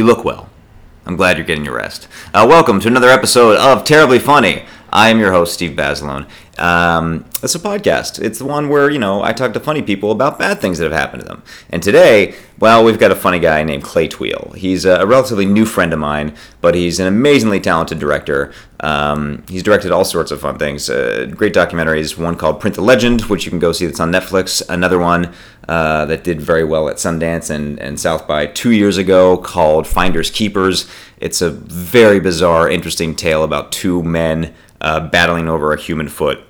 You look well. I'm glad you're getting your rest. Uh, welcome to another episode of Terribly Funny. I am your host, Steve Basilone. Um, it's a podcast. It's the one where, you know, I talk to funny people about bad things that have happened to them. And today, well, we've got a funny guy named Clay Tweel. He's a, relatively new friend of mine, but he's an amazingly talented director. Um, he's directed all sorts of fun things. Uh, great documentaries, one called Print the Legend, which you can go see that's on Netflix. Another one uh, that did very well at Sundance and, and South by two years ago called Finders Keepers. It's a very bizarre, interesting tale about two men uh, battling over a human foot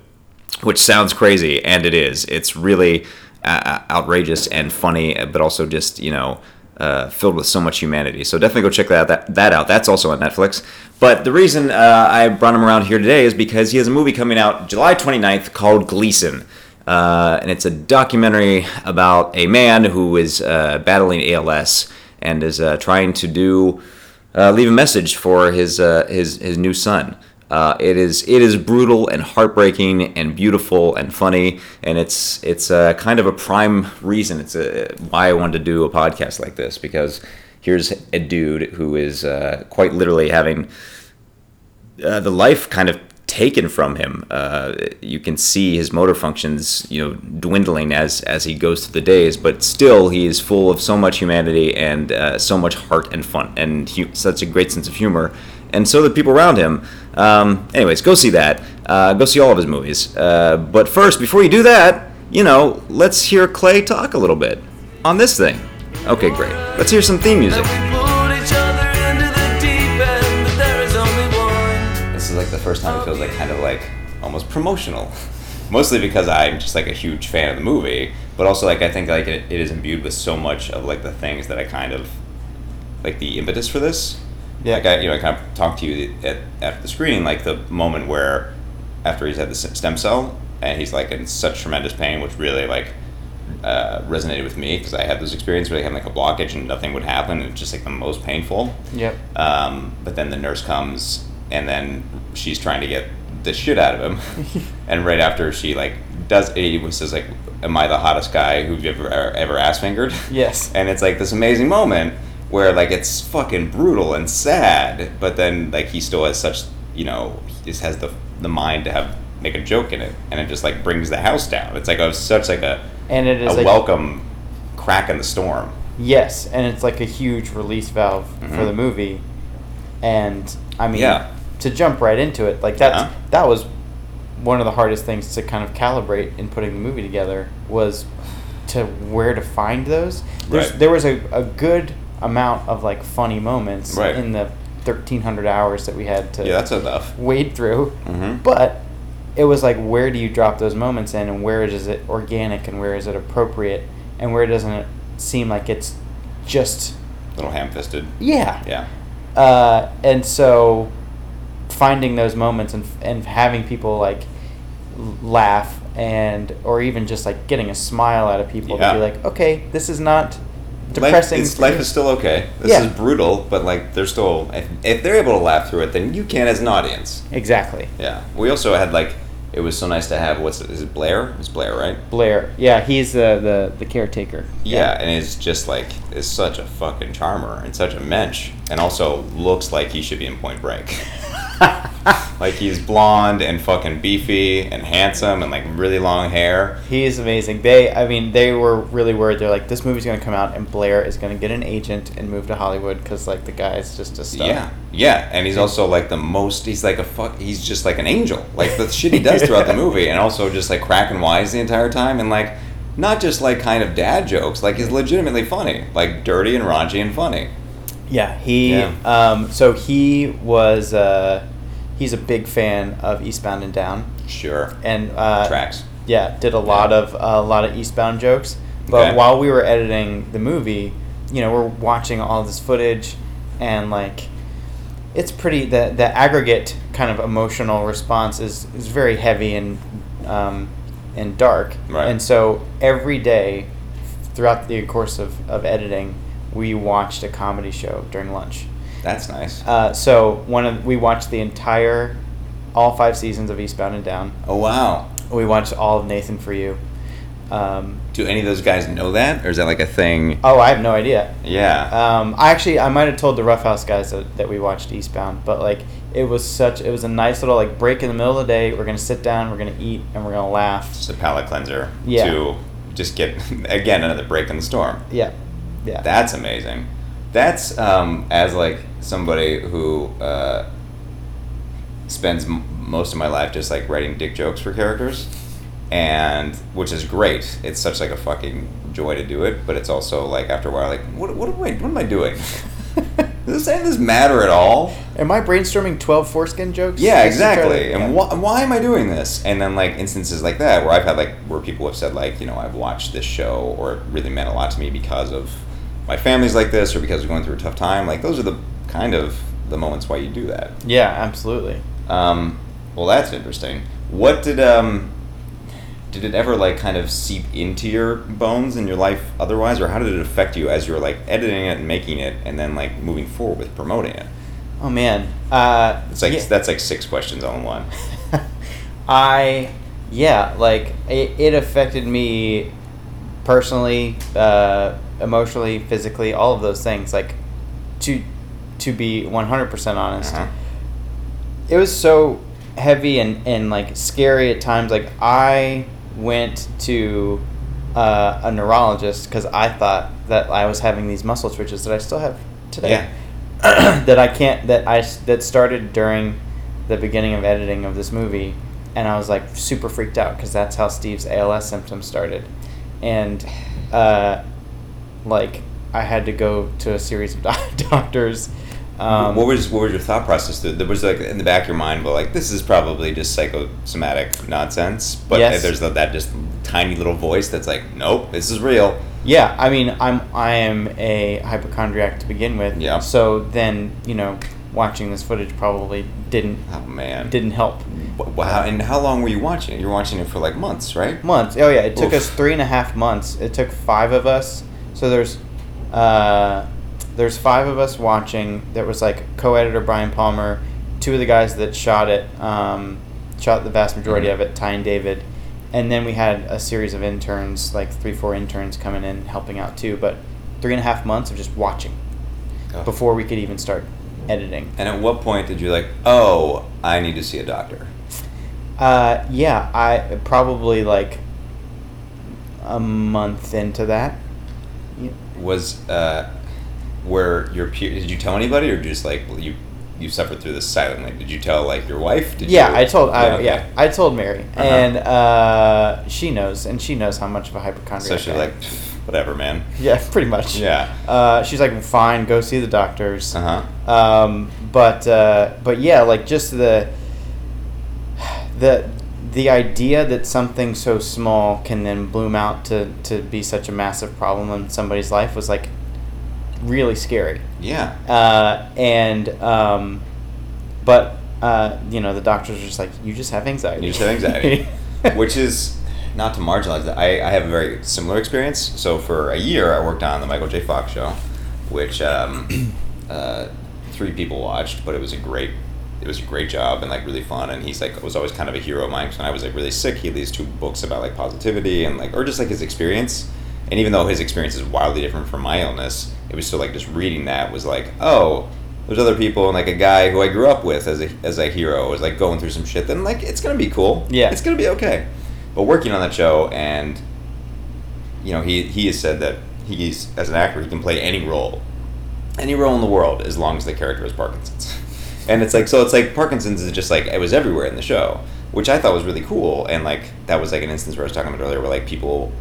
which sounds crazy, and it is. It's really uh, outrageous and funny, but also just you know. Uh, filled with so much humanity. So definitely go check that, that that out. That's also on Netflix. But the reason uh, I brought him around here today is because he has a movie coming out July 29th called Gleason. Uh, and it's a documentary about a man who is uh, battling ALS and is uh, trying to do leave a message for his his his new son. Uh, it is it is brutal and heartbreaking and beautiful and funny, and it's it's a kind of a prime reason. It's a, why I wanted to do a podcast like this because here's a dude who is uh, quite literally having uh, the life kind of taken from him. Uh, you can see his motor functions, you know, dwindling as as he goes through the days. But still, he is full of so much humanity and uh, so much heart and fun and hu- such a great sense of humor. And so the people around him. Um, anyways, go see that. Uh, go see all of his movies. Uh, but first, before you do that, you know, let's hear Clay talk a little bit on this thing. Okay, great. Let's hear some theme music. This is like the first time it feels like kind of like almost promotional. Mostly because I'm just like a huge fan of the movie, but also like I think like it, it is imbued with so much of like the things that I kind of like the impetus for this yeah. Like I, you know, I kind of talked to you at, after the screening, like the moment where after he's had the stem cell and he's like in such tremendous pain, which really like uh, resonated with me because I had those experiences where they had like a blockage and nothing would happen. And it's just like the most painful. Yep. Um, but then the nurse comes and then she's trying to get the shit out of him, and right after she like does, he says like, "Am I the hottest guy who've ever ever ass fingered?" Yes. And it's like this amazing moment where like it's fucking brutal and sad, but then like he still has such you know he just has the the mind to have make a joke in it, and it just like brings the house down. It's like a such like a and it is a like, welcome crack in the storm. Yes, and it's like a huge release valve mm-hmm. for the movie, and I mean, yeah. to jump right into it, like that yeah. that was one of the hardest things to kind of calibrate in putting the movie together was to where to find those. There's, right. There was a, a good amount of like funny moments right. in the 1300 hours that we had to yeah that's enough wade through mm-hmm. but it was like where do you drop those moments in and where is it organic and where is it appropriate and where doesn't it seem like it's just a little ham-fisted yeah yeah uh, and so finding those moments and, and having people like laugh and or even just like getting a smile out of people yeah. to be like okay this is not depressing. Life, life is still okay. This yeah. is brutal, but like they're still if, if they're able to laugh through it, then you can as an audience. Exactly. Yeah. We also had like it was so nice to have what's it, is it Blair? It's Blair, right? Blair. Yeah, he's the the, the caretaker. Yeah, yeah, and he's just like is such a fucking charmer and such a mensch, and also looks like he should be in Point Break. like he's blonde and fucking beefy and handsome and like really long hair. He is amazing. They, I mean, they were really worried. They're like, this movie's gonna come out and Blair is gonna get an agent and move to Hollywood because like the guy's just a star. Yeah, yeah, and he's also like the most. He's like a fuck. He's just like an angel. Like the shit he does throughout the movie, and also just like cracking wise the entire time, and like not just like kind of dad jokes. Like he's legitimately funny, like dirty and raunchy and funny. Yeah, he. Yeah. Um, so he was. Uh, he's a big fan of Eastbound and Down. Sure. And uh, tracks. Yeah, did a lot yeah. of uh, a lot of Eastbound jokes. But okay. while we were editing the movie, you know, we're watching all this footage, and like, it's pretty. The the aggregate kind of emotional response is is very heavy and um, and dark. Right. And so every day, throughout the course of, of editing, we watched a comedy show during lunch. That's nice. Uh, so one of we watched the entire, all five seasons of Eastbound and Down. Oh wow! We watched all of Nathan for You. Um, Do any of those guys know that, or is that like a thing? oh, I have no idea. Yeah. Um, I actually I might have told the Rough House guys that, that we watched Eastbound, but like it was such it was a nice little like break in the middle of the day. We're gonna sit down, we're gonna eat, and we're gonna laugh. Just a palate cleanser. Yeah. To just get again another break in the storm. Yeah, yeah. That's amazing. That's um, as like somebody who uh, spends m- most of my life just like writing dick jokes for characters, and which is great. It's such like a fucking joy to do it, but it's also like after a while, like what what am I what am I doing? Does any of this matter at all? Am I brainstorming twelve foreskin jokes? Yeah, Just to exactly. And yeah. wh- why am I doing this? And then like instances like that where I've had like where people have said like you know I've watched this show or it really meant a lot to me because of my family's like this or because we're going through a tough time. Like those are the kind of the moments why you do that. Yeah, absolutely. Um, well, that's interesting. What did um, did it ever like kind of seep into your bones in your life otherwise, or how did it affect you as you were like editing it and making it, and then like moving forward with promoting it? Oh man. Uh, It's like yeah. that's like six questions all in one. I yeah, like it, it affected me personally, uh, emotionally, physically, all of those things. Like to to be one hundred percent honest, Uh-huh. it was so heavy and and like scary at times. Like I went to uh, a neurologist because I thought that I was having these muscle twitches that I still have today. that I can't That I that started during the beginning of editing of this movie, and I was like super freaked out because that's how Steve's ALS symptoms started, and uh, like I had to go to a series of doctors. Um, what was what was your thought process? There there was like in the back of your mind, but like this is probably just psychosomatic nonsense. But Yes. there's that, that just tiny little voice that's like, nope, this is real. Yeah, I mean, I'm I am a hypochondriac to begin with. Yeah. So then, you know, watching this footage probably didn't Oh man. didn't help. Wow. And how long were you watching it? You were watching it for like months, right? Months. Oh yeah, it took Oof. us three and a half months. It took five of us. So there's, uh, there's five of us watching. There was like co-editor Brian Palmer, two of the guys that shot it, um, shot the vast majority Mhm. of it, Ty and David, and then we had a series of interns, like three, four interns coming in helping out too. But three and a half months of just watching Oh. before we could even start editing. And at what point did you like, oh, I need to see a doctor? Uh, yeah, I probably like a month into that. Was uh, where your peer? Did you tell anybody, or just like you you suffered through this silently? Did you tell like your wife? Did yeah, you, I told. I, okay. yeah, I told Mary, Uh-huh. and uh, she knows, and she knows how much of a hypochondriac. So she's like, whatever, man. yeah, pretty much. Yeah. Uh, she's like, fine, go see the doctors. Uh huh. Um, but uh, but yeah, like just the the the idea that something so small can then bloom out to, to be such a massive problem in somebody's life was like really scary. Yeah. Uh, and um, but uh, you know the doctors are just like you just have anxiety. You just have anxiety, which is not to marginalize that. I, I have a very similar experience. So for a year, I worked on the Michael J. Fox show, which um, uh, three people watched, but it was a great. It was a great job and like really fun. And he's like was always kind of a hero of mine. 'cause when I was like really sick, he had these two books about like positivity and like or just like his experience. And even though his experience is wildly different from my illness, it was still like just reading that was like, oh, there's other people and like a guy who I grew up with as a as a hero was like going through some shit. Then like it's gonna be cool. Yeah. it's gonna be okay. But working on that show and you know he he has said that he's as an actor he can play any role, any role in the world as long as the character is Parkinson's. And it's like so it's like Parkinson's is just like it was everywhere in the show, which I thought was really cool. And like that was like an instance where I was talking about earlier, where like people,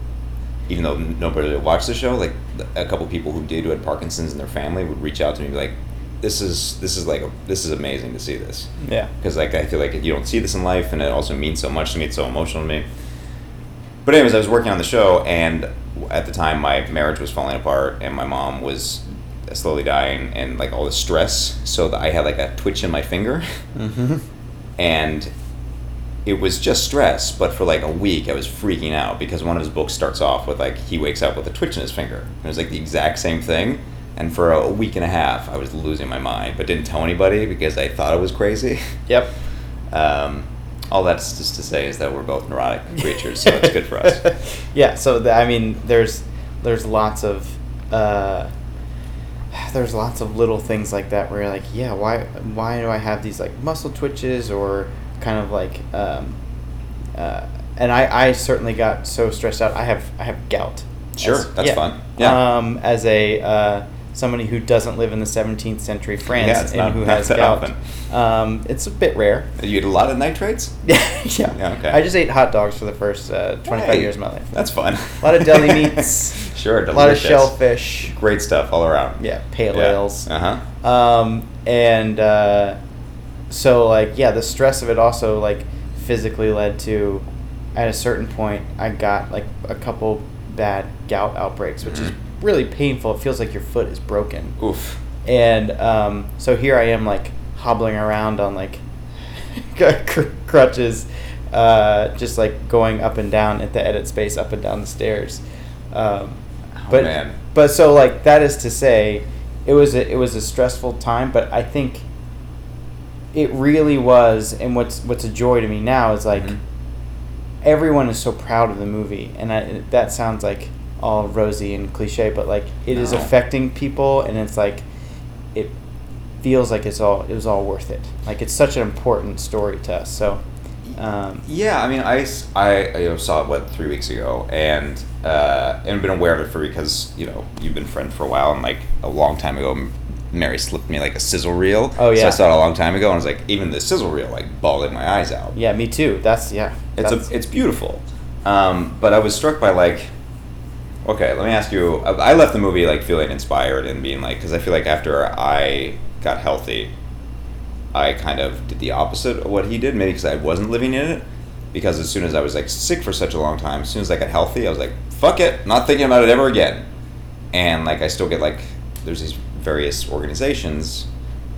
even though nobody watched the show, like a couple people who did who had Parkinson's in their family would reach out to me and be like, "This is this is like this is amazing to see this." yeah. because like I feel like you don't see this in life, and it also means so much to me. It's so emotional to me. But anyways, I was working on the show, and at the time, my marriage was falling apart, and my mom was slowly dying, and like all the stress. So that I had like a twitch in my finger, Mm-hmm. and it was just stress. But for like a week, I was freaking out because one of his books starts off with like he wakes up with a twitch in his finger. It was like the exact same thing. And for a week and a half, I was losing my mind, but didn't tell anybody because I thought it was crazy. Yep. Um, All that's just to say is that we're both neurotic creatures, so it's good for us. yeah. So the, I mean, there's there's lots of uh, there's lots of little things like that where you're like, yeah, why why do I have these like muscle twitches or kind of like um, uh, and I, I certainly got so stressed out. I have I have gout. Sure, as, that's yeah. fun. Yeah. Um, as a uh, somebody who doesn't live in the 17th century France yeah, and not, who has gout, um, it's a bit rare. You eat a lot of nitrates. yeah. yeah. Okay. I just ate hot dogs for the first uh, 25 hey, years of my life. That's fun. a lot of deli meats. sure. Delicious. A lot of shellfish. Great stuff all around. Yeah. Pale yeah. ales. Uh huh. Um, and uh, so like yeah, the stress of it also like physically led to at a certain point I got like a couple bad gout outbreaks, which mm-hmm. is really painful. It feels like your foot is broken. Oof. And um, so here I am like hobbling around on like cr- crutches, uh, just like going up and down at the edit space, up and down the stairs. Um, oh, but man. but so like that is to say, it was a, it was a stressful time, but I think it really was. And what's what's a joy to me now is like. Mm-hmm everyone is so proud of the movie, and I, that sounds like all rosy and cliche, but like it no. is affecting people, and it's like it feels like it's all it was all worth it. Like it's such an important story to us. So. Um, yeah, I mean, I, I you know, saw it what three weeks ago, and uh, and been aware of it for because you know you've been friend for a while, and like a long time ago, Mary slipped me like a sizzle reel. Oh yeah. So I saw it a long time ago, and I was like, even the sizzle reel like bawling my eyes out. Yeah, me too. That's yeah. It's that's... a it's beautiful, um, but I was struck by like, okay, let me ask you. I left the movie like feeling inspired and being like, because I feel like after I got healthy, I kind of did the opposite of what he did. Maybe because I wasn't living in it. Because as soon as I was like sick for such a long time, as soon as I got healthy, I was like, fuck it, not thinking about it ever again. And like I still get like there's these various organizations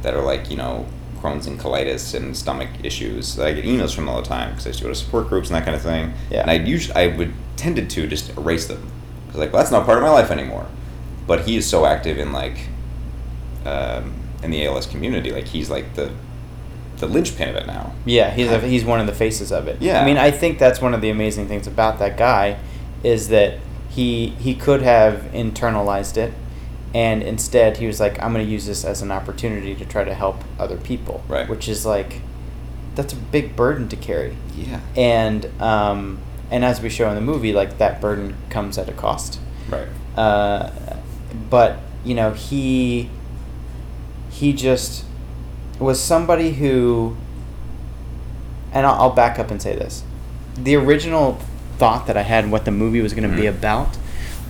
that are like you know Crohn's and colitis and stomach issues that I get emails from all the time because I used to go to support groups and that kind of thing. Yeah. And I usually I would tended to just erase them because like well, that's not part of my life anymore. But he is so active in like um, in the ALS community. Like he's like the the linchpin of it now. Yeah, he's a, he's one of the faces of it. Yeah. I mean, I think that's one of the amazing things about that guy is that he he could have internalized it and instead he was like i'm going to use this as an opportunity to try to help other people right which is like that's a big burden to carry yeah and um and as we show in the movie like that burden comes at a cost right uh but you know he he just was somebody who and I'll, I'll back up and say this the original thought that i had what the movie was going to mm-hmm. be about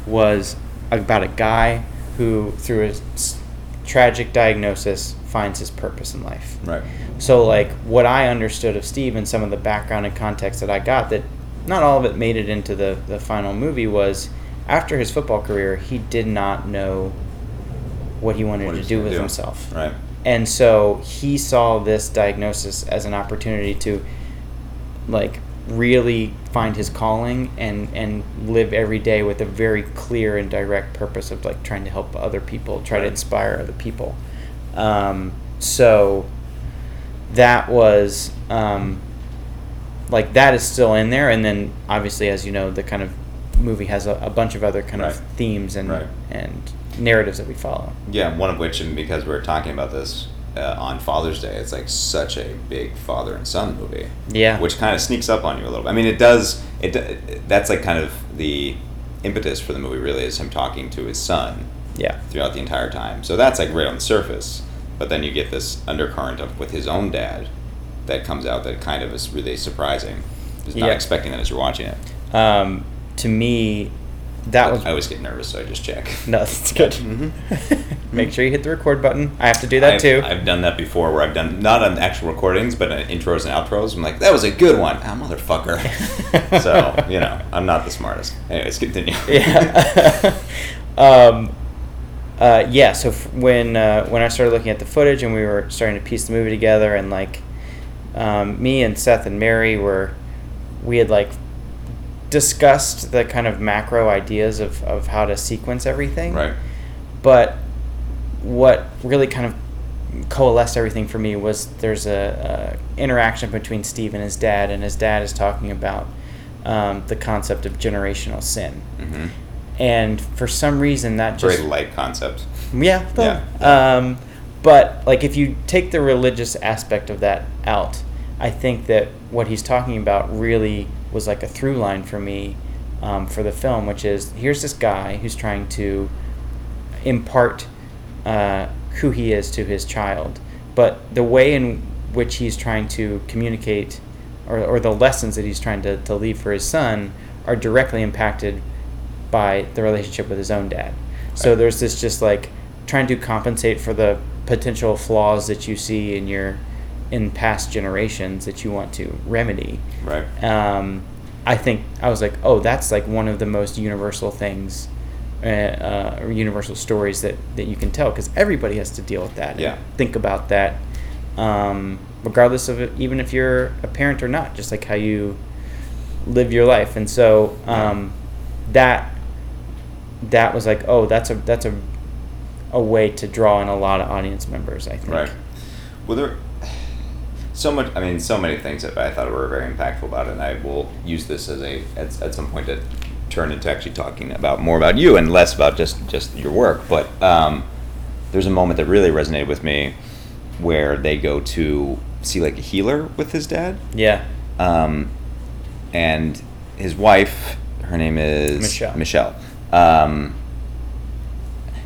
was about a guy who, through a tragic diagnosis, finds his purpose in life. Right. So, like, what I understood of Steve and some of the background and context that I got, that not all of it made it into the, the final movie, was after his football career, he did not know what he wanted what to do with do. himself. Right. And so he saw this diagnosis as an opportunity to, like, really find his calling and and live every day with a very clear and direct purpose of like trying to help other people, try right. to inspire other people. Um, so that was um, like that is still in there, and then obviously, as you know, the kind of movie has a, a bunch of other kind right. of themes and right. and narratives that we follow. Yeah, one of which, and because we are talking about this uh, on Father's Day. It's like such a big father and son movie. Yeah. Which kind of sneaks up on you a little bit. I mean, it does. It, it that's like kind of the impetus for the movie. Really, is him talking to his son. Yeah. Throughout the entire time. So that's like right on the surface, but then you get this undercurrent of with his own dad that comes out that kind of is really surprising. Just not yeah. expecting that as you're watching it. Um, to me, that was. I always get nervous, so I just check. No, that's good. Mm-hmm. Make sure you hit the record button. I have to do that I've, too. I've done that before, where I've done not on actual recordings, but on intros and outros. I'm like, that was a good one, ah, motherfucker. so you know, I'm not the smartest. Anyways, continue. yeah. um, uh, yeah. So f- when uh, when I started looking at the footage and we were starting to piece the movie together, and like um, me and Seth and Mary were, we had like discussed the kind of macro ideas of, of how to sequence everything. Right. But what really kind of coalesced everything for me was there's a, a, interaction between Steve and his dad, and his dad is talking about um, the concept of generational sin. Mm-hmm. And for some reason, that just very light concept. Yeah. yeah. Um, but like, if you take the religious aspect of that out, I think that what he's talking about really was like a through line for me um, for the film, which is here's this guy who's trying to impart uh, who he is to his child, but the way in which he's trying to communicate or, or the lessons that he's trying to, to leave for his son are directly impacted by the relationship with his own dad. Right. So there's this just like trying to compensate for the potential flaws that you see in your in past generations that you want to remedy. Right. Um, I think I was like, oh, that's like one of the most universal things, uh, uh, or universal stories that that you can tell because everybody has to deal with that. Yeah. Think about that, um, regardless of it, even if you're a parent or not, just like how you live your life, and so um, that that was like, oh, that's a that's a a way to draw in a lot of audience members. I think. Right. Well, there so much. I mean, so many things that I thought were very impactful about it. And I will use this as a at, at some point to turn into actually talking about more about you and less about just just your work. But um, there's a moment that really resonated with me where they go to see like a healer with his dad. Yeah. Um, and his wife, her name is Michelle. Michelle. Um,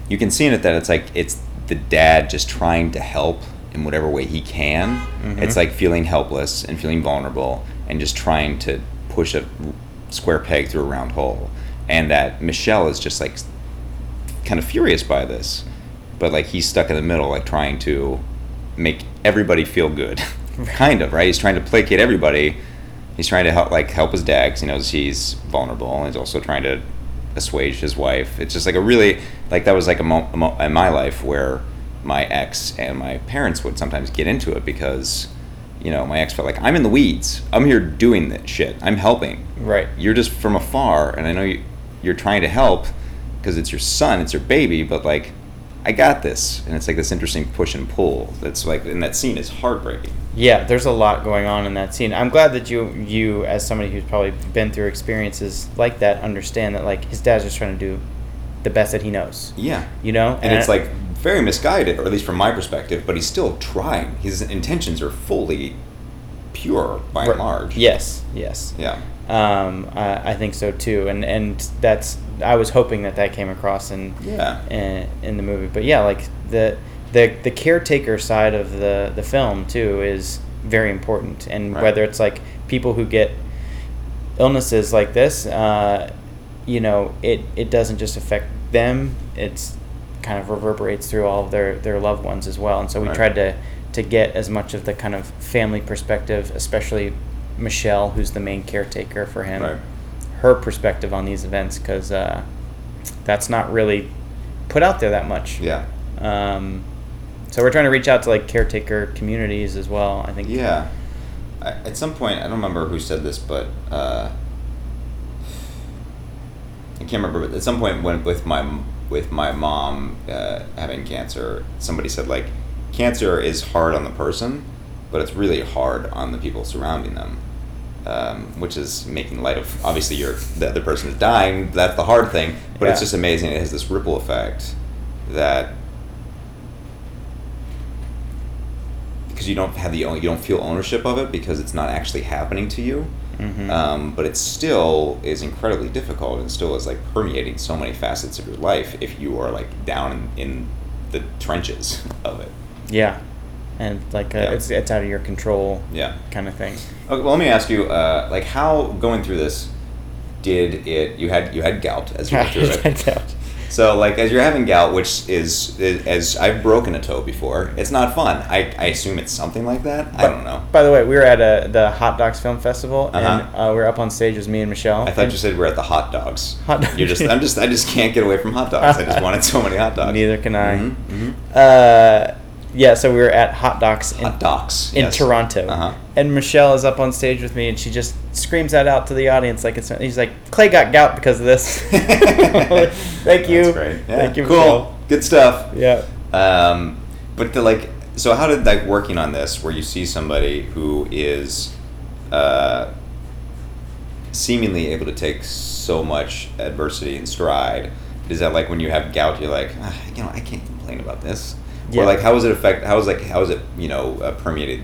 you can see in it that it's like it's the dad just trying to help in whatever way he can. Mm-hmm. It's like feeling helpless and feeling vulnerable and just trying to push a square peg through a round hole. And that Michelle is just like kind of furious by this, but like he's stuck in the middle, like trying to make everybody feel good, kind of right. He's trying to placate everybody. He's trying to help, like help his dad because he knows he's vulnerable, and he's also trying to assuage his wife. It's just like a really like that was like a moment in my life where my ex and my parents would sometimes get into it because you know my ex felt like i'm in the weeds. I'm here doing this shit. I'm helping. Right. You're just from afar and i know you, you're trying to help because it's your son it's your baby but like i got this. And it's like this interesting push and pull that's like and that scene is heartbreaking. Yeah there's a lot going on in that scene. I'm glad that you you as somebody who's probably been through experiences like that understand that like his dad's just trying to do the best that he knows. Yeah. You know? And, and it's like very misguided, or at least from my perspective, but he's still trying. His intentions are fully pure by and large. Yes, yes. Yeah. Um, I, I, think so too, and and that's I was hoping that that came across in yeah in, in the movie, but yeah, like the the the caretaker side of the the film too is very important, and right. whether it's like people who get illnesses like this, uh, you know, it it doesn't just affect them; it's kind of reverberates through all of their, their loved ones as well. And so we right. tried to, to get as much of the kind of family perspective, especially Michelle, who's the main caretaker for him, right. her perspective on these events, because uh, that's not really put out there that much. Yeah. Um, so we're trying to reach out to like caretaker communities as well. I think. Yeah. I, at some point, I don't remember who said this, but uh, I can't remember. But at some point, when with my with my mom uh, having cancer, somebody said like, cancer is hard on the person, but it's really hard on the people surrounding them. Um, which is making light of obviously you're the other person is dying. That's the hard thing, but yeah. it's just amazing. It has this ripple effect that because you don't have the you don't feel ownership of it because it's not actually happening to you. Mm-hmm. Um, but it still is incredibly difficult and still is like permeating so many facets of your life if you are like down in, in the trenches of it. Yeah. And like uh, yeah. it's, it's out of your control. Yeah. Kind of thing. Okay, well, let me ask you, uh, like, how going through this did it? You had you had gout as you went through it. So like as you're having gout, which is, as I've broken a toe before, it's not fun. I, I assume it's something like that. But, I don't know. By the way, we were at a, the Hot Docs Film Festival, uh-huh. and uh, we are up on stage with me and Michelle. I thought you said we are at the hot dogs. Hot dogs. You're just I'm just I just can't get away from hot dogs. I just wanted so many hot dogs. Neither can I. Mm-hmm. Mm-hmm. Uh, yeah, so we were at Hot Docs in, Hot Docs in yes. Toronto, uh-huh. and Michelle is up on stage with me, and she just screams that out to the audience like it's. He's like, Clay got gout because of this. Thank you. That's great. Yeah. Thank you. Cool. Michelle. Good stuff. Yeah. Um, but the like, so how did like working on this, where you see somebody who is uh, seemingly able to take so much adversity in stride, is that like when you have gout, you're like, ah, you know, I can't complain about this, yeah. or like how was it affect? How was like how was it you know uh, permeated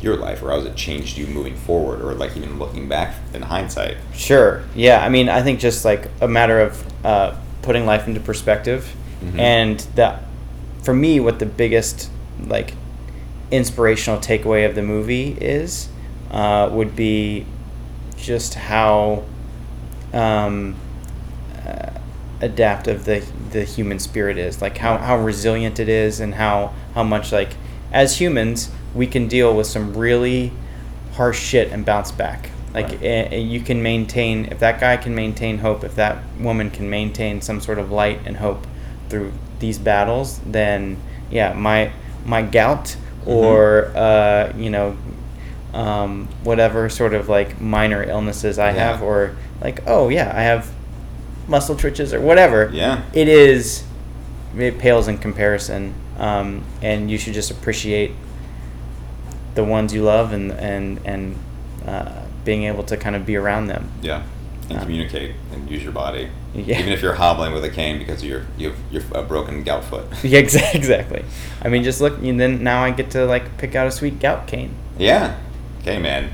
your life, or how has it changed you moving forward, or like even looking back in hindsight? Sure. Yeah. I mean, I think just like a matter of uh, putting life into perspective, mm-hmm. and that for me, what the biggest like inspirational takeaway of the movie is uh, would be just how um, uh, adaptive the the human spirit is, like how, how resilient it is, and how how much like as humans we can deal with some really harsh shit and bounce back. Like right. Eh, eh, you can maintain if that guy can maintain hope, if that woman can maintain some sort of light and hope through these battles, then yeah, my my gout mm-hmm. or uh, you know um, whatever sort of like minor illnesses I yeah. have, or like oh yeah, I have muscle twitches or whatever. Yeah, it is. It pales in comparison, um, and you should just appreciate the ones you love and and and uh, being able to kind of be around them. Yeah, and um, communicate and use your body. Yeah. Even if you're hobbling with a cane because you're you've you're a broken gout foot. Yeah, exactly. I mean, just look, and then now I get to like pick out a sweet gout cane. Yeah. Okay, man.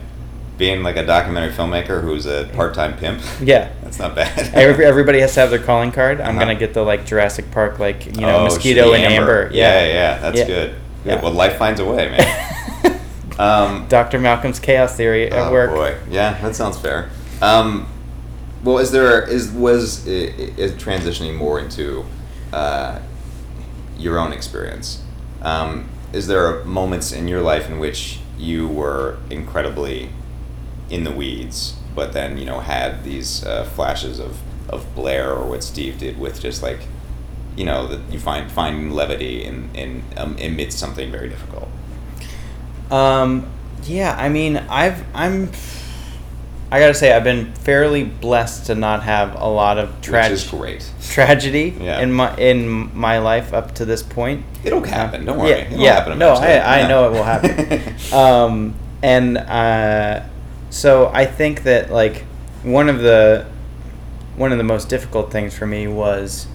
Being like a documentary filmmaker who's a part-time pimp. Yeah. That's not bad. everybody has to have their calling card. I'm uh-huh. gonna get the like Jurassic Park, like you know, oh, mosquito and amber. amber. Yeah, yeah, yeah. That's yeah. good. Yeah. Well, life finds a way, man. um, Dr. Malcolm's chaos theory at oh, work. boy. Yeah, that sounds fair. Um, well, is there is was is transitioning more into uh, your own experience? Um, is there moments in your life in which you were incredibly in the weeds, but then you know had these uh, flashes of of Blair or what Steve did with just like you know that you find finding levity in in um, amidst something very difficult. Um. Yeah. I mean, I've I'm I gotta say, I've been fairly blessed to not have a lot of tragedy. Tragedy yeah. in my in my life up to this point. It'll happen. Don't worry. Yeah, It'll yeah. No, I, I yeah. know it will happen. um, and uh, so I think that like one of the one of the most difficult things for me was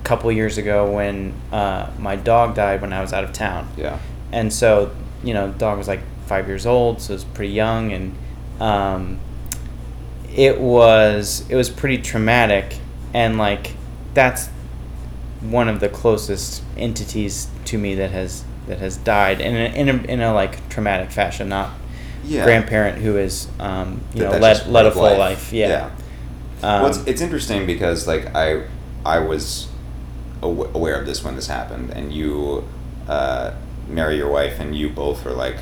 a couple years ago when uh, my dog died when I was out of town. Yeah. And so you know, dog was like five years old, so it was pretty young, and um, it was it was pretty traumatic and like that's one of the closest entities to me that has that has died in a, in a, in a like traumatic fashion not yeah. grandparent who is um, you that, know led, led a full life, life. yeah, yeah. Um, well, it's, it's interesting because like I I was aware of this when this happened and you uh, Mary your wife and you both were like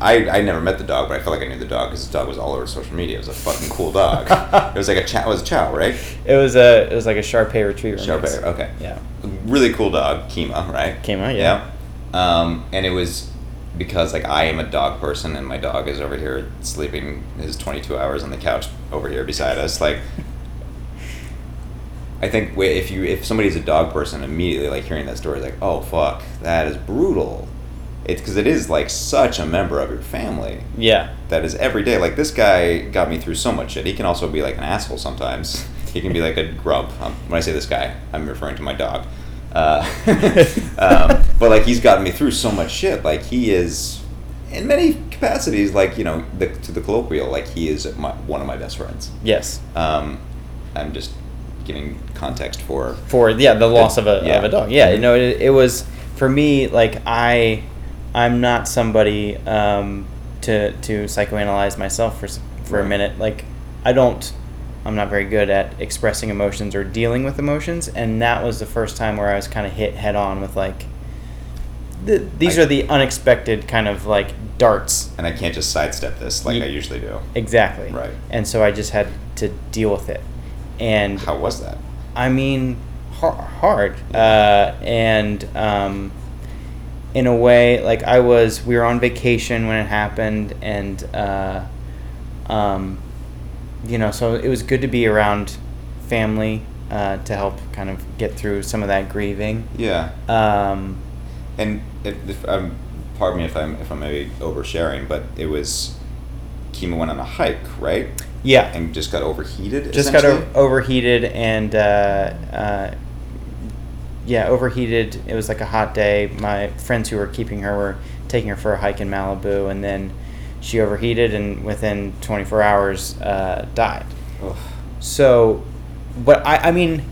I, I never met the dog, but I felt like I knew the dog because the dog was all over social media. It was a fucking cool dog. it was like a chow. It was a chow, right? It was a it was like a Shar Pei retriever. Shar Pei, okay. Yeah. Really cool dog, Kima, right? Kima, yeah. yeah. Um, and it was because like I am a dog person, and my dog is over here sleeping his twenty two hours on the couch over here beside us. Like, I think if you if somebody's a dog person, immediately like hearing that story, is like, oh fuck, that is brutal it's because it is like such a member of your family. Yeah. That is every day. Like this guy got me through so much shit. He can also be like an asshole sometimes. He can be like a grump. Um, when I say this guy, I'm referring to my dog. Uh, um, but like he's gotten me through so much shit. Like he is, in many capacities, like you know, the, to the colloquial, like he is my, one of my best friends. Yes. Um, I'm just giving context for for yeah the loss the, of a yeah. of a dog. Yeah, you know, it, it was for me like I I'm not somebody um, to to psychoanalyze myself for for right. a minute. Like I don't. I'm not very good at expressing emotions or dealing with emotions, and that was the first time where I was kind of hit head on with like. The, these I, are the unexpected kind of like darts. And I can't just sidestep this like I usually do. Exactly. Right. And so I just had to deal with it. And how was that? I mean, hard. Uh, and um, in a way like I was we were on vacation when it happened and uh, um, you know so it was good to be around family uh, to help kind of get through some of that grieving yeah um, and if, if I'm, pardon me if I'm if I'm maybe oversharing, but it was Kima went on a hike, right? Yeah. And just got overheated. Just got o- overheated and uh, uh, yeah, overheated. It was like a hot day. My friends who were keeping her were taking her for a hike in Malibu, and then she overheated and within 24 hours uh, died. Ugh. So, but I, I mean,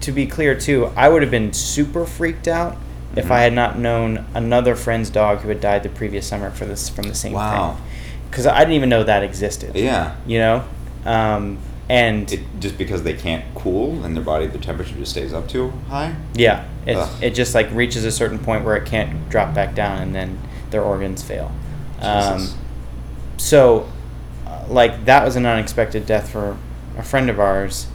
to be clear too, I would have been super freaked out mm-hmm. if I had not known another friend's dog who had died the previous summer for this from the same wow. thing. Because I didn't even know that existed. Yeah. You know, um, and it, just because they can't cool and their body, the temperature just stays up too high. Yeah, it it just like reaches a certain point where it can't drop back down, and then their organs fail. Um, so, uh, like that was an unexpected death for a friend of ours,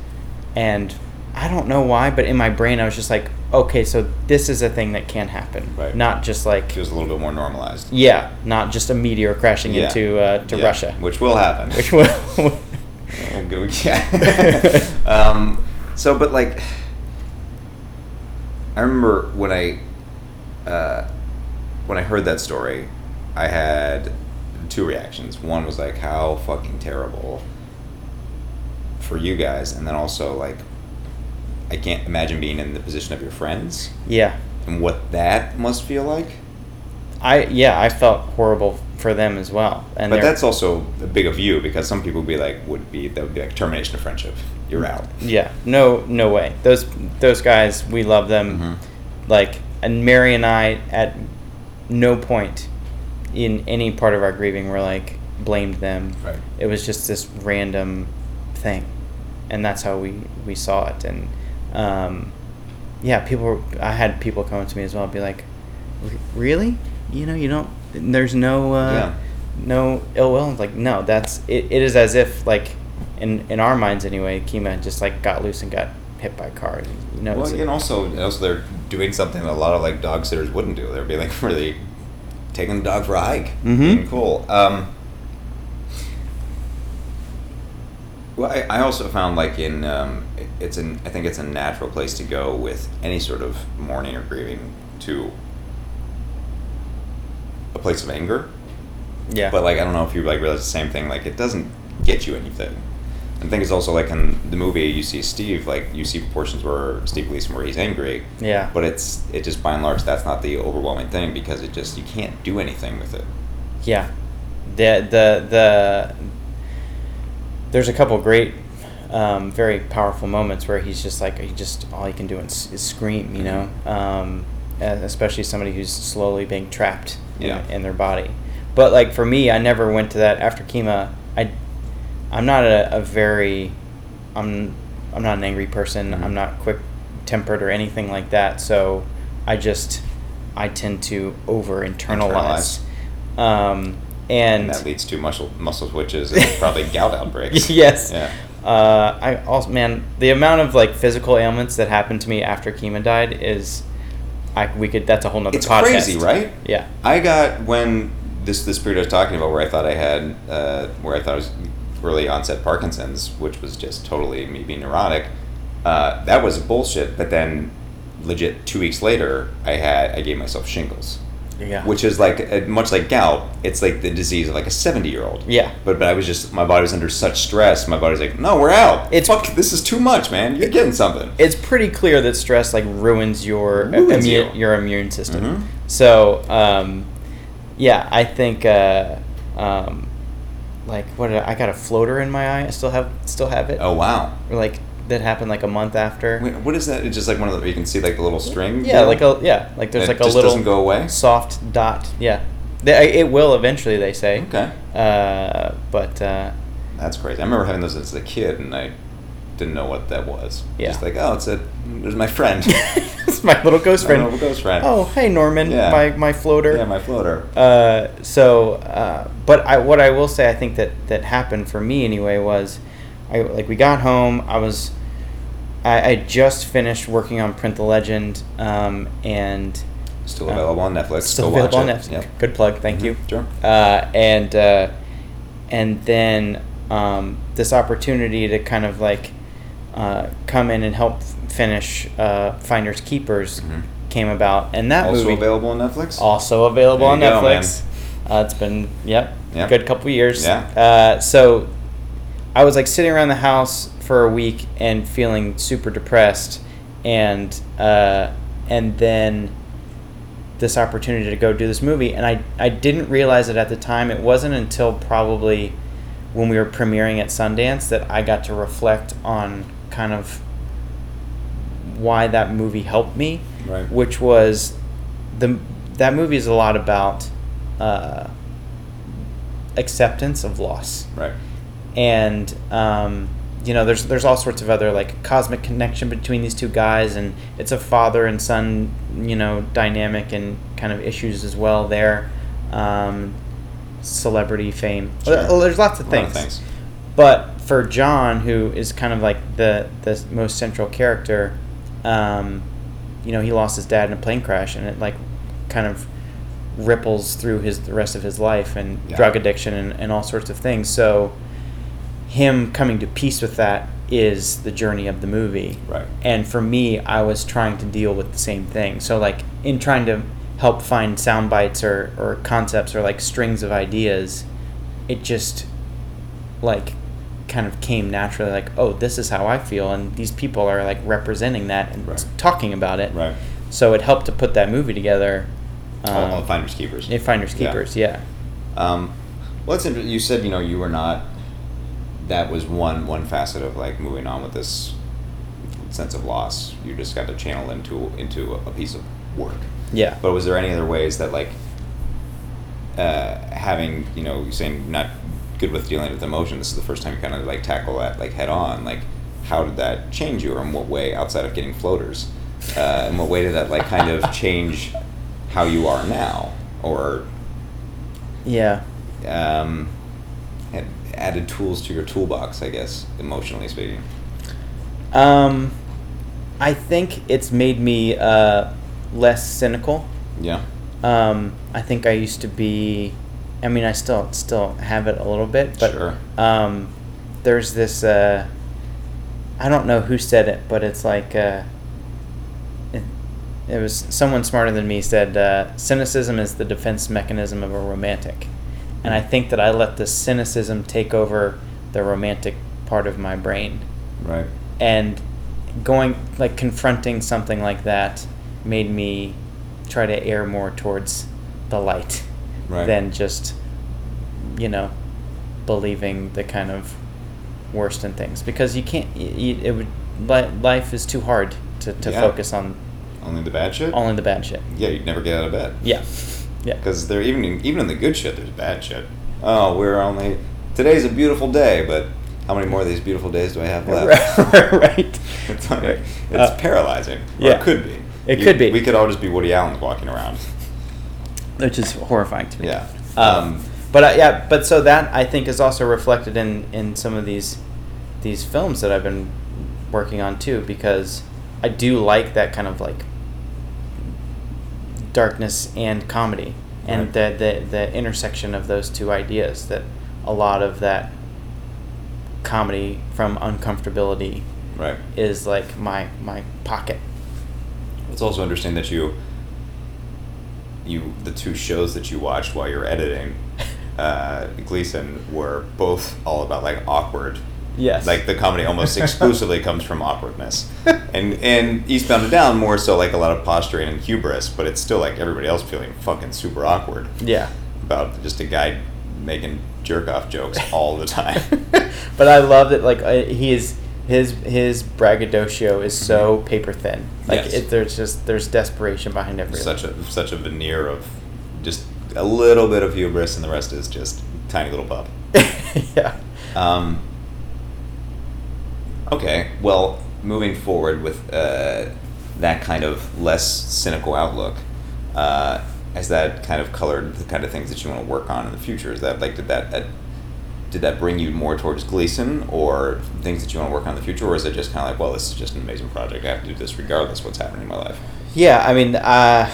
and I don't know why, but in my brain I was just like, okay, so this is a thing that can happen, right. not just like feels a little bit more normalized. Yeah, not just a meteor crashing yeah. into uh, to yeah. Russia, which will happen. Which will. yeah. um, so, but like, I remember when I uh, when I heard that story, I had two reactions. One was like, how fucking terrible for you guys, and then also like, I can't imagine being in the position of your friends. Yeah. And what that must feel like. I yeah, I felt horrible for them as well. And but that's also a big of you because some people would be like would be that would be like termination of friendship. You're out. Yeah. No. No way. Those those guys, we love them. Mm-hmm. Like and Mary and I at no point in any part of our grieving were like blamed them. Right. It was just this random thing, and that's how we we saw it. And um, yeah, people. Were, I had people come up to me as well, be like, "Really? You know, you don't there's no uh, yeah. no ill will. Like no, that's it, it is as if like in in our minds anyway, Kima just like got loose and got hit by a car. You know. Well, and also also they're doing something that a lot of like dog sitters wouldn't do. They're being like really taking the dog for a hike. Mm-hmm. Cool. Um, well, I, I also found like in um, it's an I think it's a natural place to go with any sort of mourning or grieving to a place of anger. Yeah. But like I don't know if you like realize the same thing. Like it doesn't get you anything. I think it's also like in the movie you see Steve like you see portions where Steve Gleason where he's angry. Yeah. But it's it just by and large that's not the overwhelming thing because it just you can't do anything with it. Yeah. The the the there's a couple great um, very powerful moments where he's just like he just all he can do is, is scream you know mm-hmm. um, especially somebody who's slowly being trapped yeah. in, in, their body. But like for me, I never went to that after Kima. I, I'm not a, a very, I'm I'm not an angry person. Mm-hmm. I'm not quick tempered or anything like that. So I just I tend to over internalize. Um, and, and, that leads to muscle muscle twitches and probably gout outbreaks. yes. Yeah. Uh, I also man, the amount of like physical ailments that happened to me after Kima died is I, we could. That's a whole nother. It's podcast. crazy, right? Yeah. I got when this this period I was talking about, where I thought I had, uh, where I thought I was early onset Parkinson's, which was just totally me being neurotic. Uh, that was bullshit. But then, legit, two weeks later, I had I gave myself shingles. Yeah. Which is like much like gout. It's like the disease of like a seventy year old. Yeah. But but I was just my body was under such stress. My body's like, no, we're out. It's fuck. This is too much, man. You're getting something. It's pretty clear that stress like ruins your ruins immune you. your immune system. Mm-hmm. So um, yeah, I think uh, um, like what I, I got a floater in my eye. I still have still have it. Oh wow. Or like that happened like a month after. Wait, what is that? It's just like one of the you can see like the little string. Yeah, like a yeah, like there's like a little doesn't go away. Soft dot. Yeah, they, it will eventually. They say. Okay. Uh, but. Uh, That's crazy. I remember having those as a kid, and I didn't know what that was. Yeah. Just like, oh, it's a, there's my friend. it's my little ghost friend. My little ghost friend. Oh, hey Norman, yeah. my my floater. Yeah, my floater. Uh, so, uh, but I what I will say, I think that that happened for me anyway was, I like we got home. I was, I, I just finished working on Print the Legend, um, and. Still available on Netflix. Still available on Netflix. Yep. Good plug. Thank mm-hmm. you. Sure. Uh, and uh, and then um, this opportunity to kind of like uh, come in and help finish uh, Finders Keepers mm-hmm. came about, and that also movie available on Netflix. also available on go, Netflix. uh, it's been yep, Yep. good couple years. Yeah. Uh, so I was like sitting around the house for a week and feeling super depressed, and uh, and then this opportunity to go do this movie, and I I didn't realize it at the time. It wasn't until probably when we were premiering at Sundance that I got to reflect on kind of why that movie helped me Right. which was the that movie is a lot about uh, acceptance of loss Right. and um, you know there's there's all sorts of other like cosmic connection between these two guys and it's a father and son you know dynamic and kind of issues as well there um, celebrity fame Sure. well, there's lots of lot of things things. But for John, who is kind of like the the most central character, um, you know, he lost his dad in a plane crash, and it like kind of ripples through his the rest of his life and Yeah. drug addiction and, and all sorts of things. So him coming to peace with that is the journey of the movie. Right. And for me, I was trying to deal with the same thing. So like in trying to help find sound bites or, or concepts or like strings of ideas, it just like kind of came naturally like, oh, this is how I feel and these people are like representing that and Right. talking about it. Right. So it helped to put that movie together. all, all Um, finders keepers. in Finders Keepers, yeah. Um, well, it's interesting. You said you know you were not. That was one one facet of like moving on with this sense of loss. You just got to channel into into a piece of work. Yeah. But was there any other ways that like uh, having you know you saying not good with dealing with emotion? This is the first time you kind of like tackle that like head on. Like, how did that change you, or in what way outside of getting floaters? Uh, in what way did that like kind of change how you are now, or Yeah. um, had added tools to your toolbox, I guess, emotionally speaking. Um, I think it's made me uh, less cynical. Yeah. Um, I think I used to be. I mean, I still still have it a little bit, but Sure. um, there's this. Uh, I don't know who said it, but it's like uh, it, it was someone smarter than me said uh, cynicism is the defense mechanism of a romantic, and I think that I let the cynicism take over the romantic part of my brain Right. and going like confronting something like that made me try to err more towards the light Right. than just you know believing the kind of worst in things because you can't it would li- life is too hard to, to Yeah. focus on Only the bad shit. only the bad shit Yeah, you'd never get out of bed. yeah yeah Because there, even in, even in the good shit, there's bad shit. Oh, we're only today's a beautiful day, but how many more of these beautiful days do I have left? right it's like, it's Uh, paralyzing. Or yeah. it could be. It You- could be. We could all just be Woody Allen walking around. Which is horrifying to me Yeah. Um, but uh, yeah, but so that I think is also reflected in in some of these these films that I've been working on too, because I do like that kind of like darkness and comedy, and Right. the, the the intersection of those two ideas. That a lot of that comedy from uncomfortability Right. is like my my pocket. Let's also understand that you, you the two shows that you watched while you're editing, uh, Gleason were both all about like awkward. Yes. Like the comedy almost exclusively comes from awkwardness, and and Eastbound and Down more so like a lot of posturing and hubris, but it's still like everybody else feeling fucking super awkward yeah. about just a guy making jerk off jokes all the time. but I love that like uh, he is his his braggadocio is so paper thin. Like Yes. it, there's just there's desperation behind every such a such a veneer of just a little bit of hubris, and the rest is just tiny little pup. yeah. Um, okay, well, moving forward with uh, that kind of less cynical outlook, uh, has that kind of colored the kind of things that you want to work on in the future? Is that like did that, that did that bring you more towards Gleason or things that you want to work on in the future, or is it just kind of like, well, this is just an amazing project. I have to do this regardless of what's happening in my life. Yeah, I mean, uh,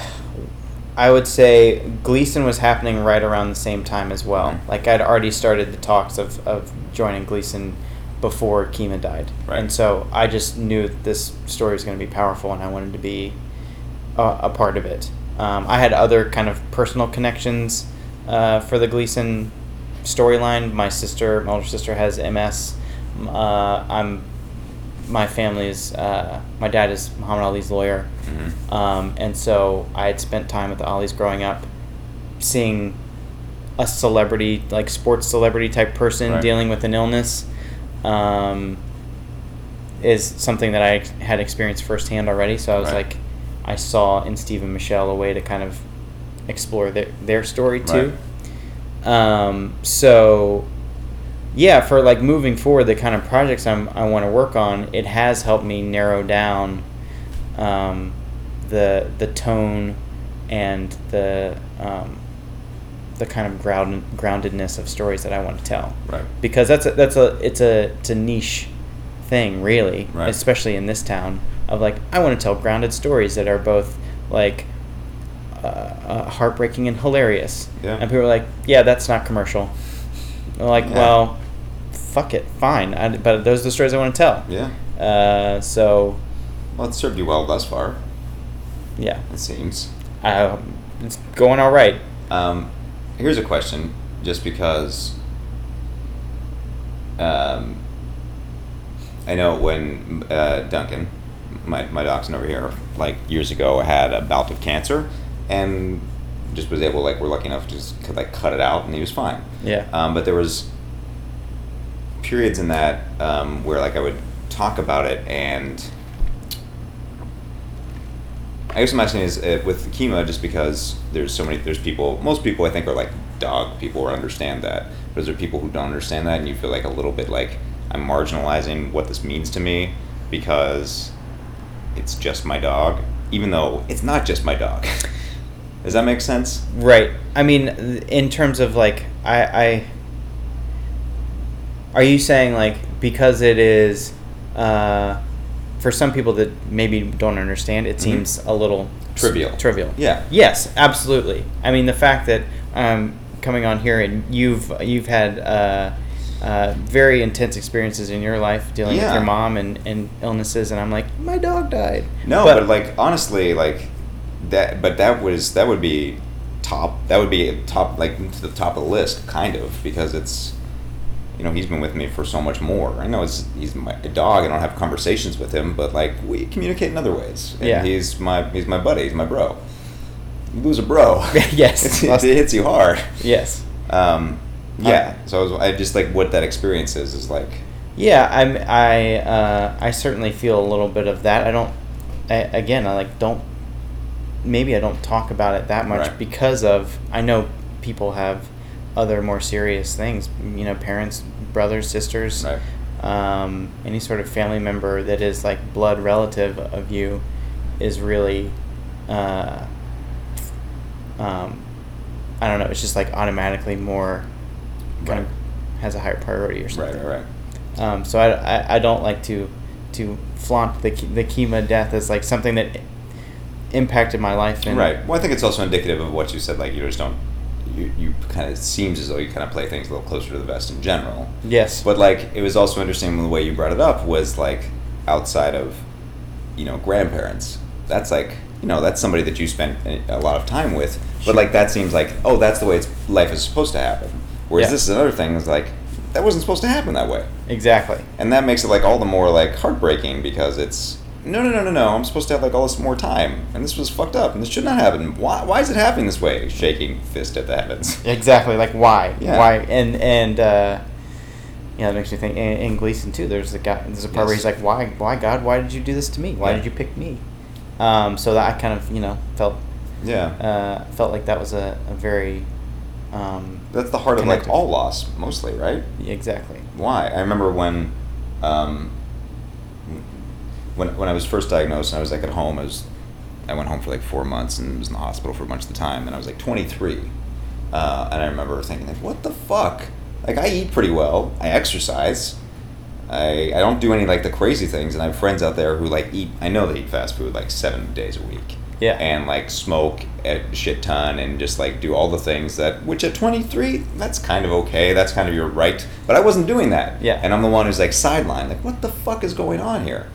I would say Gleason was happening right around the same time as well. Mhm. Like I'd already started the talks of, of joining Gleason before Kima died, Right. and so I just knew this story was going to be powerful, and I wanted to be a, a part of it. Um, I had other kind of personal connections uh, for the Gleason storyline. My sister, my older sister, has MS. Uh, I'm my family's uh, my dad is Muhammad Ali's lawyer, mm-hmm. um, and so I had spent time with the Ali's growing up, seeing a celebrity like sports celebrity type person right. dealing with an illness. Um, is something that I had experienced firsthand already. So I was right. like, I saw in Steve and Michelle a way to kind of explore their, their story too. Right. Um, so yeah, for like moving forward, the kind of projects I'm, I want to work on, it has helped me narrow down um, the the tone and the um, the kind of ground groundedness of stories that I want to tell. Right. Because that's a, that's a it's a it's a niche thing, really, right. especially in this town. Of like, I want to tell grounded stories that are both like uh, uh, heartbreaking and hilarious. Yeah. And people are like, yeah, that's not commercial. like, yeah. well, fuck it, fine. I, but those are the stories I want to tell. Yeah. Uh, so. Well, it's served you well thus far. Yeah. It seems. Uh, it's going all right. Um, here's a question, just because. Um, I know when uh, Duncan, my my dachshund over here, like years ago, had a bout of cancer, and just was able like we're lucky enough to just like cut it out, and he was fine. Yeah. Um, but there was periods in that um, where like I would talk about it and I guess I'm asking is uh, with chemo just because there's so many, there's people, most people I think are like dog people or understand that, but there people who don't understand that and you feel like a little bit like I'm marginalizing what this means to me because it's just my dog, even though it's not just my dog. Does that make sense? Right. I mean, in terms of like, I, I are you saying like because it is uh, for some people that maybe don't understand, it mm-hmm. seems mm-hmm. a little trivial. Trivial. Yeah. Yes, absolutely. I mean, the fact that um, coming on here and you've you've had uh, uh, very intense experiences in your life dealing yeah. with your mom and, and illnesses, and I'm like, my dog died. No, but, but like honestly, like that. But that was that would be top. That would be top like to the top of the list, kind of, because it's you know, he's been with me for so much more. I know it's, he's my dog. I don't have conversations with him, but like we communicate in other ways. And yeah. He's my he's my buddy. He's my bro. You lose a bro. yes. it, it hits you hard. Yes. Um, yeah. Uh, so I, was, I just like what that experience is is like. Yeah, I'm. I uh, I certainly feel a little bit of that. I don't. I, again, I like don't. Maybe I don't talk about it that much right. because of I know people have other more serious things. You know, parents, brothers, sisters, right. um, any sort of family member that is like blood relative of you is really, uh, um, I don't know. It's just like automatically more, kind right. of has a higher priority or something. Right, right. Um, so I, I, I don't like to to flaunt the the Kima death as like something that impacted my life. And right. Well, I think it's also indicative of what you said. Like you just don't you, you kind of seems as though you kind of play things a little closer to the vest in general. Yes. But like it was also interesting the way you brought it up was like outside of, you know, grandparents. That's like you know that's somebody that you spent a lot of time with. But like that seems like oh that's the way it's life is supposed to happen. Whereas yeah. this is another thing is like that wasn't supposed to happen that way. Exactly. And that makes it like all the more like heartbreaking because it's no, no, no, no, no, I'm supposed to have like all this more time, and this was fucked up, and this should not happen. Why, why is it happening this way? Shaking fist at the heavens. Exactly, like why? Yeah. Why? And and uh, yeah, that makes me think. In, in Gleason too, there's a guy. There's a part yes. where he's like, "Why, why, God? Why did you do this to me? Why yeah. did you pick me?" Um, so that I kind of you know felt yeah uh, felt like that was a, a very um, that's the heart connected. of like all loss mostly right exactly why I remember when um, when when I was first diagnosed and I was like at home, I was I went home for like four months and was in the hospital for a bunch of the time, and I was like 23, uh, and I remember thinking like, what the fuck? Like I eat pretty well, I exercise, I I don't do any like the crazy things, and I have friends out there who like eat. I know they eat fast food like seven days a week. Yeah. And like smoke a shit ton and just like do all the things that which at 23 that's kind of okay. That's kind of your right. But I wasn't doing that. Yeah. And I'm the one who's like sidelined. Like what the fuck is going on here?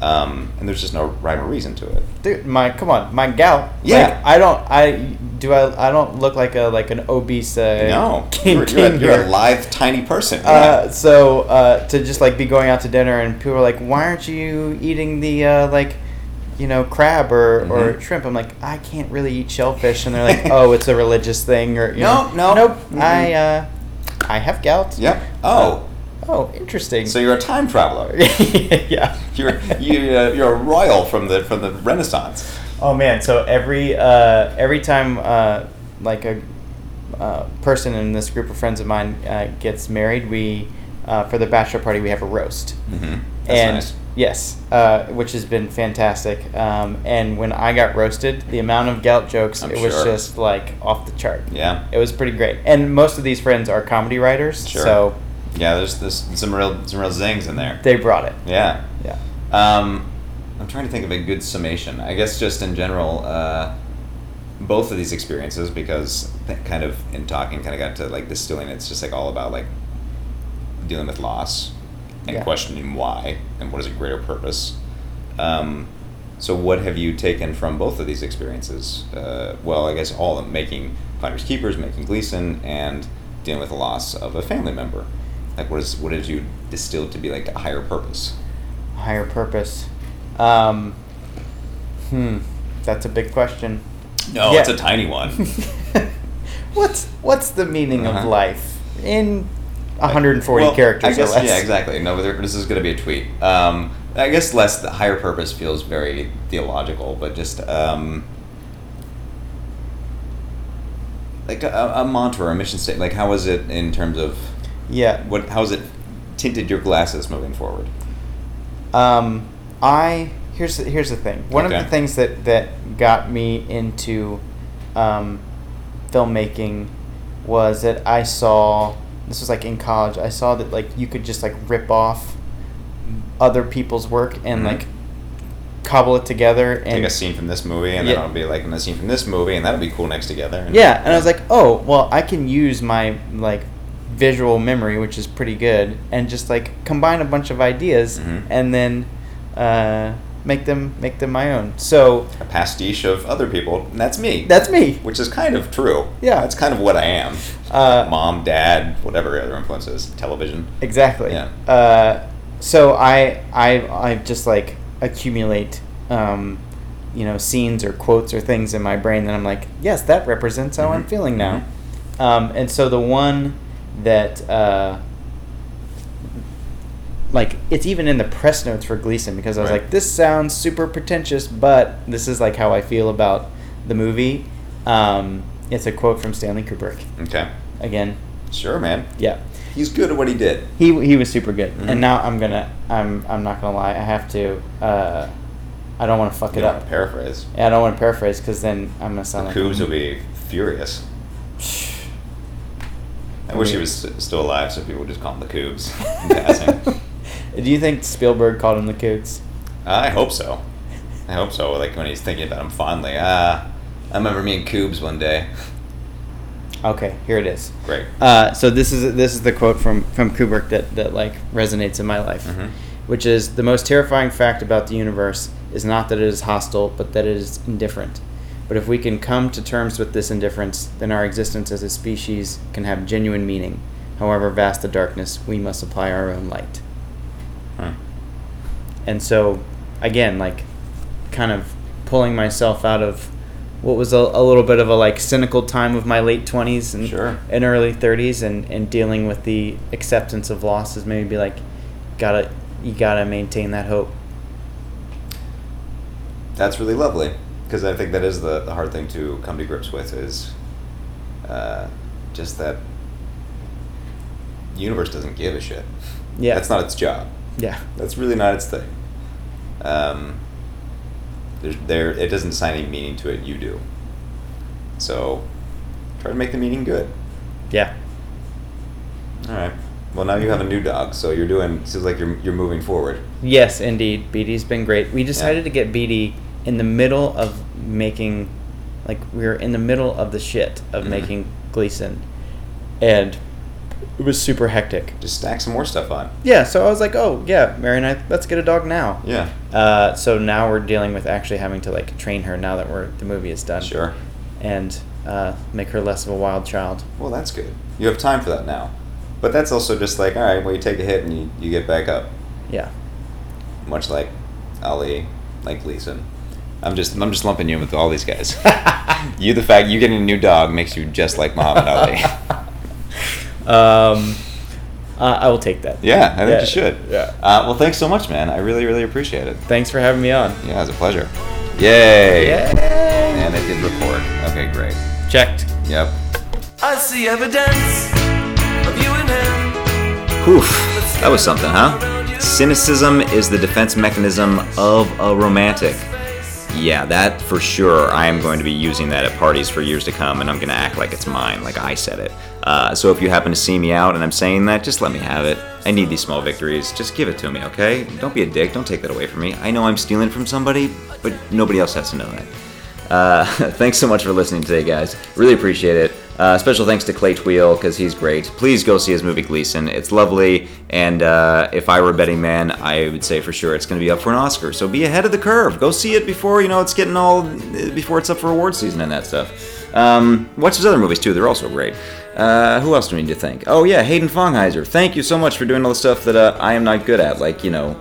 Um, and there's just no rhyme or reason to it. Dude, my come on, my gal. Yeah, like, I don't. I do. I. I don't look like a like an obese. Uh, no, king, you're, you're, a, you're, a, live, tiny person. Uh, yeah. Uh, so uh, to just like be going out to dinner and people are like, "Why aren't you eating the uh, like?" you know, crab or, mm-hmm. or shrimp. I'm like, I can't really eat shellfish, and they're like, oh, it's a religious thing, or you no, know, no, nope. Mm-hmm. I uh, I have gout. Yep. Oh. Oh, interesting. So you're a time traveler. yeah. You're you, uh, you're a royal from the from the Renaissance. Oh man! So every uh, every time uh, like a uh, person in this group of friends of mine uh, gets married, we uh, for the bachelor party we have a roast. Mm-hmm. and nice. yes, uh, which has been fantastic. Um, and when I got roasted, the amount of gout jokes I'm it was just like off the chart. Yeah, it was pretty great. And most of these friends are comedy writers, sure. so yeah, there's, there's some real some real zings in there. They brought it. Yeah. Um, I'm trying to think of a good summation. I guess just in general, uh, both of these experiences, because kind of in talking, kind of got to like distilling. It's just like all about like dealing with loss and yeah. questioning why and what is a greater purpose. Um, so, what have you taken from both of these experiences? Uh, well, I guess all of them, making Finders Keepers, making Gleason, and dealing with the loss of a family member. Like, what is what did you distill to be like a higher purpose? Higher purpose. Um, hmm, that's a big question. No, yeah. it's a tiny one. what's what's the meaning uh-huh. of life in 140 well, characters I guess, or less? Yeah, exactly. No, this is going to be a tweet. Um, I guess less the higher purpose feels very theological, but just um, like a, a mantra or a mission statement. Like, how is it in terms of yeah. What? How's it tinted your glasses moving forward? Um, I here's the, here's the thing. One okay. of the things that that got me into um, filmmaking was that I saw this was like in college. I saw that like you could just like rip off other people's work and mm-hmm. like cobble it together and take a scene from this movie and yeah. then it'll be like in a scene from this movie and that'll be cool next together. And, yeah, and I was like, oh well, I can use my like visual memory, which is pretty good, and just like combine a bunch of ideas mm-hmm. and then uh, make them make them my own. So a pastiche of other people. And that's me. That's me. Which is kind of true. Yeah, that's kind of what I am. Uh, Mom, dad, whatever other influences, television. Exactly. Yeah. Uh, so I I I just like accumulate. Um, you know, scenes or quotes or things in my brain that I'm like, yes, that represents how mm-hmm. I'm feeling now. Mm-hmm. Um, and so the one that uh, like it's even in the press notes for Gleason because I was right. like, this sounds super pretentious, but this is like how I feel about the movie. Um, it's a quote from Stanley Kubrick. Okay. Again. Sure, man. Yeah. He's good at what he did. He he was super good, mm-hmm. and now I'm gonna I'm I'm not gonna lie. I have to. Uh, I don't want to fuck you it up. paraphrase. Yeah, I don't want to paraphrase because then I'm gonna sound the like. Coobs will be furious. I wish he was still alive, so people would just call him the Cougs passing. Do you think Spielberg called him the Cougs? I hope so. I hope so. Like when he's thinking about him fondly. Ah, uh, I remember me and Coobs one day. Okay, here it is. Great. Uh, so this is this is the quote from from Kubrick that that like resonates in my life, mm-hmm. which is the most terrifying fact about the universe is not that it is hostile, but that it is indifferent. But if we can come to terms with this indifference, then our existence as a species can have genuine meaning. However vast the darkness, we must apply our own light. Huh. And so, again, like, kind of pulling myself out of what was a, a little bit of a like cynical time of my late 20s and, sure. and early 30s and, and dealing with the acceptance of losses maybe like gotta you gotta maintain that hope that's really lovely because I think that is the, the hard thing to come to grips with is uh, just that universe doesn't give a shit. Yeah. That's not its job. Yeah. That's really not its thing. Um, there's, there, it doesn't assign any meaning to it, you do. So try to make the meaning good. Yeah. All right. Well, now you have a new dog, so you're doing. Seems like you're you're moving forward. Yes, indeed. Beatty's been great. We decided yeah. to get Beatty in the middle of making like we were in the middle of the shit of mm-hmm. making Gleason and it was super hectic. Just stack some more stuff on. Yeah, so I was like, oh yeah, Mary and I, let's get a dog now. Yeah. Uh, so now we're dealing with actually having to like train her now that we're the movie is done. Sure. And uh, make her less of a wild child. Well, that's good. You have time for that now. But that's also just like, all right, well, you take a hit and you, you get back up. Yeah. Much like Ali, like Gleason. I'm just I'm just lumping you with all these guys. you the fact you getting a new dog makes you just like Muhammad Ali. um, uh, I will take that. Yeah, I think yeah, you should. Yeah. Uh, well, thanks so much, man. I really really appreciate it. Thanks for having me on. Yeah, it was a pleasure. Yay! Yay! And it did record. Okay, great. Checked. Yep. I see evidence of you and him. Oof, that was something, huh? Cynicism is the defense mechanism of a romantic. Yeah, that for sure. I am going to be using that at parties for years to come, and I'm going to act like it's mine, like I said it. Uh, so if you happen to see me out and I'm saying that, just let me have it. I need these small victories. Just give it to me, okay? Don't be a dick. Don't take that away from me. I know I'm stealing from somebody, but nobody else has to know that. Uh, thanks so much for listening today, guys. Really appreciate it. Uh, special thanks to Clay Tweel because he's great. Please go see his movie Gleason. It's lovely, and uh, if I were a betting man, I would say for sure it's going to be up for an Oscar. So be ahead of the curve. Go see it before you know it's getting all before it's up for award season and that stuff. Um, watch his other movies too; they're also great. Uh, who else do we need to thank? Oh yeah, Hayden Fongheiser. Thank you so much for doing all the stuff that uh, I am not good at, like you know,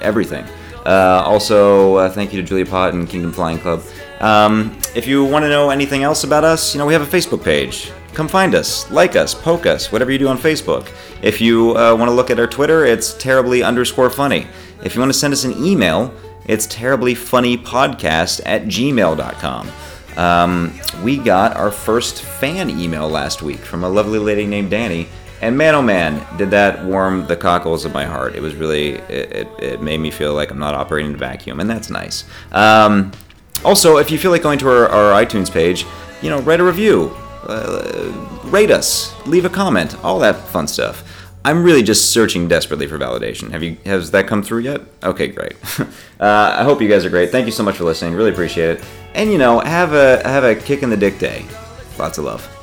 everything. Uh, also, uh, thank you to Julia Pott and Kingdom Flying Club. Um, if you want to know anything else about us, you know, we have a Facebook page. Come find us, like us, poke us, whatever you do on Facebook. If you uh, want to look at our Twitter, it's terribly underscore funny. If you want to send us an email, it's terribly funny podcast at gmail.com. Um, we got our first fan email last week from a lovely lady named Danny, and man, oh man, did that warm the cockles of my heart. It was really, it, it, it made me feel like I'm not operating in a vacuum, and that's nice. Um, also, if you feel like going to our, our iTunes page, you know, write a review, uh, rate us, leave a comment, all that fun stuff. I'm really just searching desperately for validation. Have you has that come through yet? Okay, great. uh, I hope you guys are great. Thank you so much for listening. Really appreciate it. And you know, have a have a kick in the dick day. Lots of love.